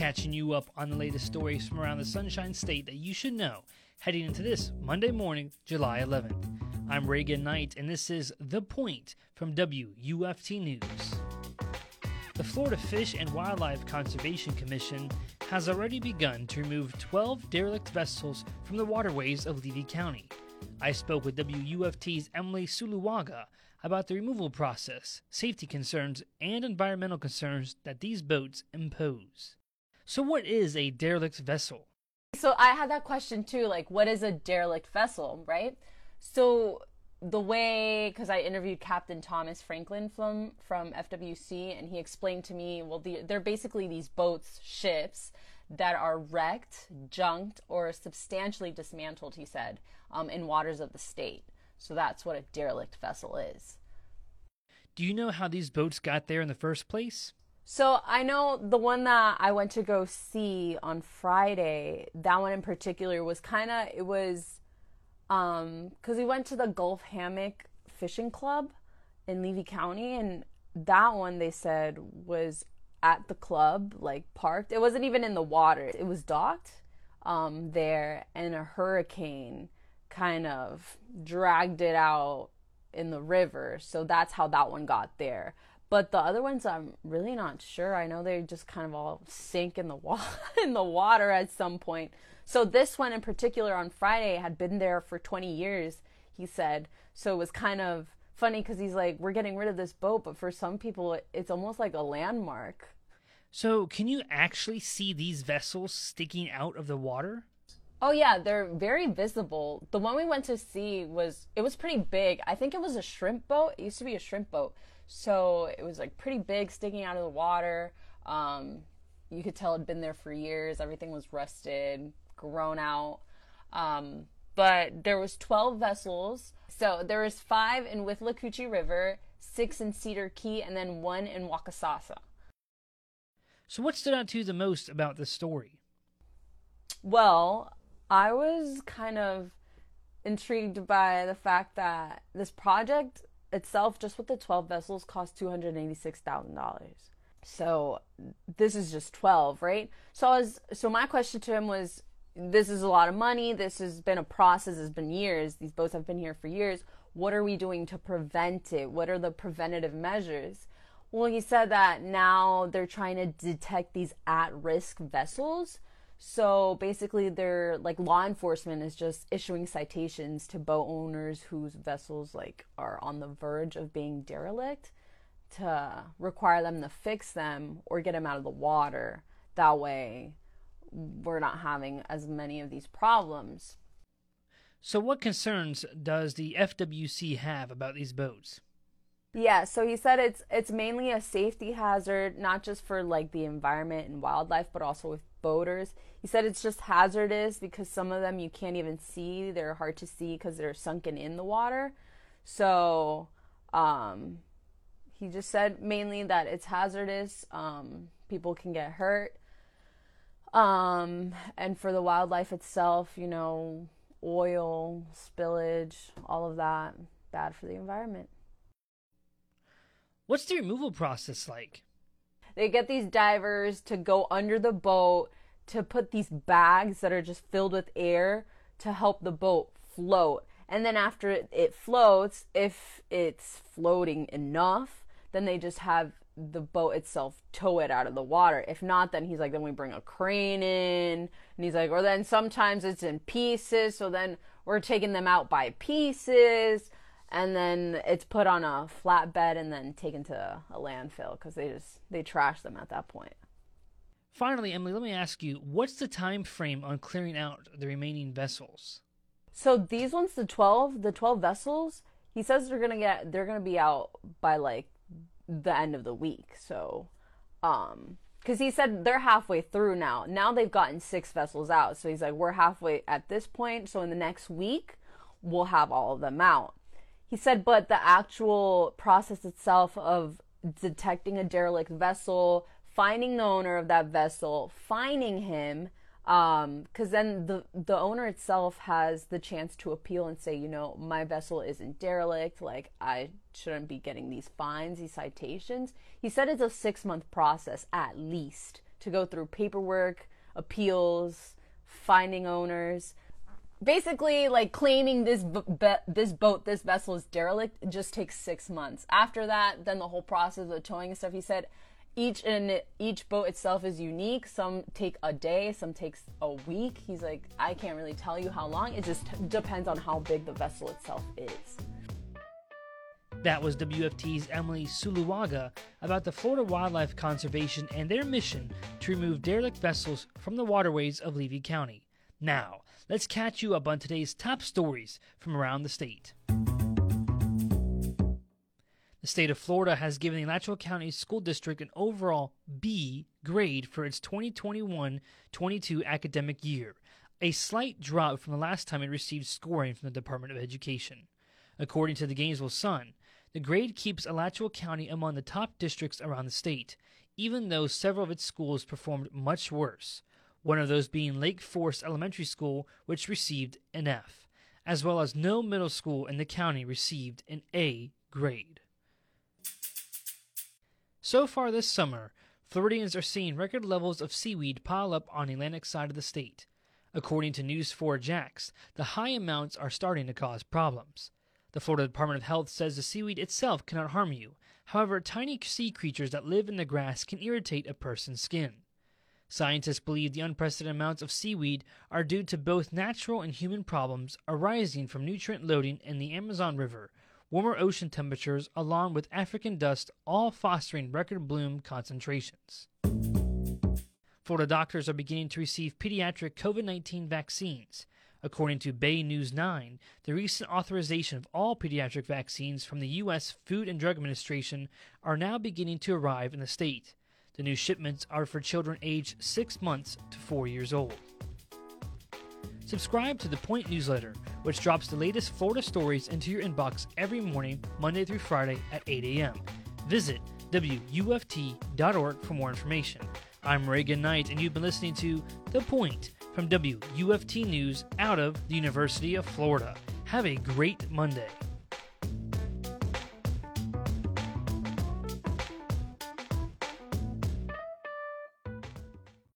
catching you up on the latest stories from around the Sunshine State that you should know heading into this Monday morning, July 11th. I'm Reagan Knight, and this is The Point from WUFT News. The Florida Fish and Wildlife Conservation Commission has already begun to remove 12 derelict vessels from the waterways of Levy County. I spoke with WUFT's Emely Zuluaga about the removal process, safety concerns, and environmental concerns that these boats impose. So, what is a derelict vessel? So, I had that question too like, what is a derelict vessel, right? So, the way because I interviewed Captain Thomas Franklin from from FWC, and he explained to me, well, the, they're basically these boats, ships that are wrecked, junked, or substantially dismantled. He said um, in waters of the state. So that's what a derelict vessel is. Do you know how these boats got there in the first place? So I know the one that I went to go see on Friday. That one in particular was kind of it was um because we went to the Gulf Hammock Fishing Club in Levy County, and that one they said was at the club, like parked. It wasn't even in the water; it was docked um, there, and a hurricane kind of dragged it out in the river. So that's how that one got there. But the other ones, I'm really not sure. I know they just kind of all sink in the wa- in the water at some point. So this one in particular on Friday had been there for 20 years, he said. So it was kind of funny because he's like, we're getting rid of this boat, but for some people, it's almost like a landmark. So, can you actually see these vessels sticking out of the water? Oh yeah, they're very visible. The one we went to see was it was pretty big. I think it was a shrimp boat. It used to be a shrimp boat, so it was like pretty big, sticking out of the water. Um, you could tell it'd been there for years. Everything was rusted, grown out. Um, but there was 12 vessels. So there was five in Withlacoochee River, six in Cedar Key, and then one in Waccasassa. So what stood out to you the most about this story? Well, I was kind of intrigued by the fact that this project itself, just with the 12 vessels, cost $286,000. So this is just 12, right? So I was, so my question to him was, this is a lot of money. This has been a process. It's been years. These boats have been here for years. What are we doing to prevent it? What are the preventative measures? Well, he said that now they're trying to detect these at risk vessels. So basically, they're like law enforcement is just issuing citations to boat owners whose vessels like are on the verge of being derelict to require them to fix them or get them out of the water. That way, we're not having as many of these problems. So, what concerns does the FWC have about these boats? Yeah, so he said it's it's mainly a safety hazard, not just for like the environment and wildlife, but also with boaters. He said it's just hazardous because some of them you can't even see; they're hard to see because they're sunken in the water. So, um, he just said mainly that it's hazardous. Um, people can get hurt. Um, and for the wildlife itself, you know, oil, spillage, all of that, bad for the environment. What's the removal process like? They get these divers to go under the boat to put these bags that are just filled with air to help the boat float. And then after it, floats, if it's floating enough, then they just have the boat itself tow it out of the water. If not, then he's like, then we bring a crane in. And he's like, or then sometimes it's in pieces. So then we're taking them out by pieces. And then it's put on a flatbed and then taken to a landfill because they just, they trash them at that point. Finally, Emely, let me ask you, what's the time frame on clearing out the remaining vessels? So these ones, the 12, the 12 vessels, he says they're going to get, they're to be out by like the end of the week. So, um, because he said they're halfway through now. Now they've gotten six vessels out. So he's like, we're halfway at this point. So in the next week, we'll have all of them out. He said, but the actual process itself of detecting a derelict vessel, finding the owner of that vessel, finding him, um because then the the owner itself has the chance to appeal and say you know my vessel isn't derelict like i shouldn't be getting these fines these citations he said it's a six month process at least to go through paperwork, appeals, finding owners. Basically, like claiming this b- this boat, this vessel is derelict, just takes six months. After that, then the whole process of towing and stuff. He said each and each boat itself is unique. Some take a day, some takes a week. He's like, I can't really tell you how long. It just depends on how big the vessel itself is. That was WFT's Emely Zuluaga about the Florida Wildlife Conservation and their mission to remove derelict vessels from the waterways of Levy County. Now, let's catch you up on today's top stories from around the state. The state of Florida has given the Alachua County School District an overall B grade for its 2021 22 academic year, a slight drop from the last time it received scoring from the Department of Education. According to the Gainesville Sun, the grade keeps Alachua County among the top districts around the state, even though several of its schools performed much worse, one of those being Lake Forest Elementary School, which received an F, as well as no middle school in the county received an A grade. So far this summer, Floridians are seeing record levels of seaweed pile up on the Atlantic side of the state. According to News 4 Jax, the high amounts are starting to cause problems. The Florida Department of Health says the seaweed itself cannot harm you. However, tiny sea creatures that live in the grass can irritate a person's skin. Scientists believe the unprecedented amounts of seaweed are due to both natural and human problems arising from nutrient loading in the Amazon River, warmer ocean temperatures, along with African dust, all fostering record bloom concentrations. Florida doctors are beginning to receive pediatric COVID 19 vaccines. According to Bay News 9, the recent authorization of all pediatric vaccines from the U.S. Food and Drug Administration are now beginning to arrive in the state. The new shipments are for children aged 6 months to 4 years old. Subscribe to the Point newsletter, which drops the latest Florida stories into your inbox every morning, Monday through Friday at 8 a.m. Visit WUFT.org for more information. I'm Reagan Knight, and you've been listening to The Point from WUFT News out of the University of Florida. Have a great Monday.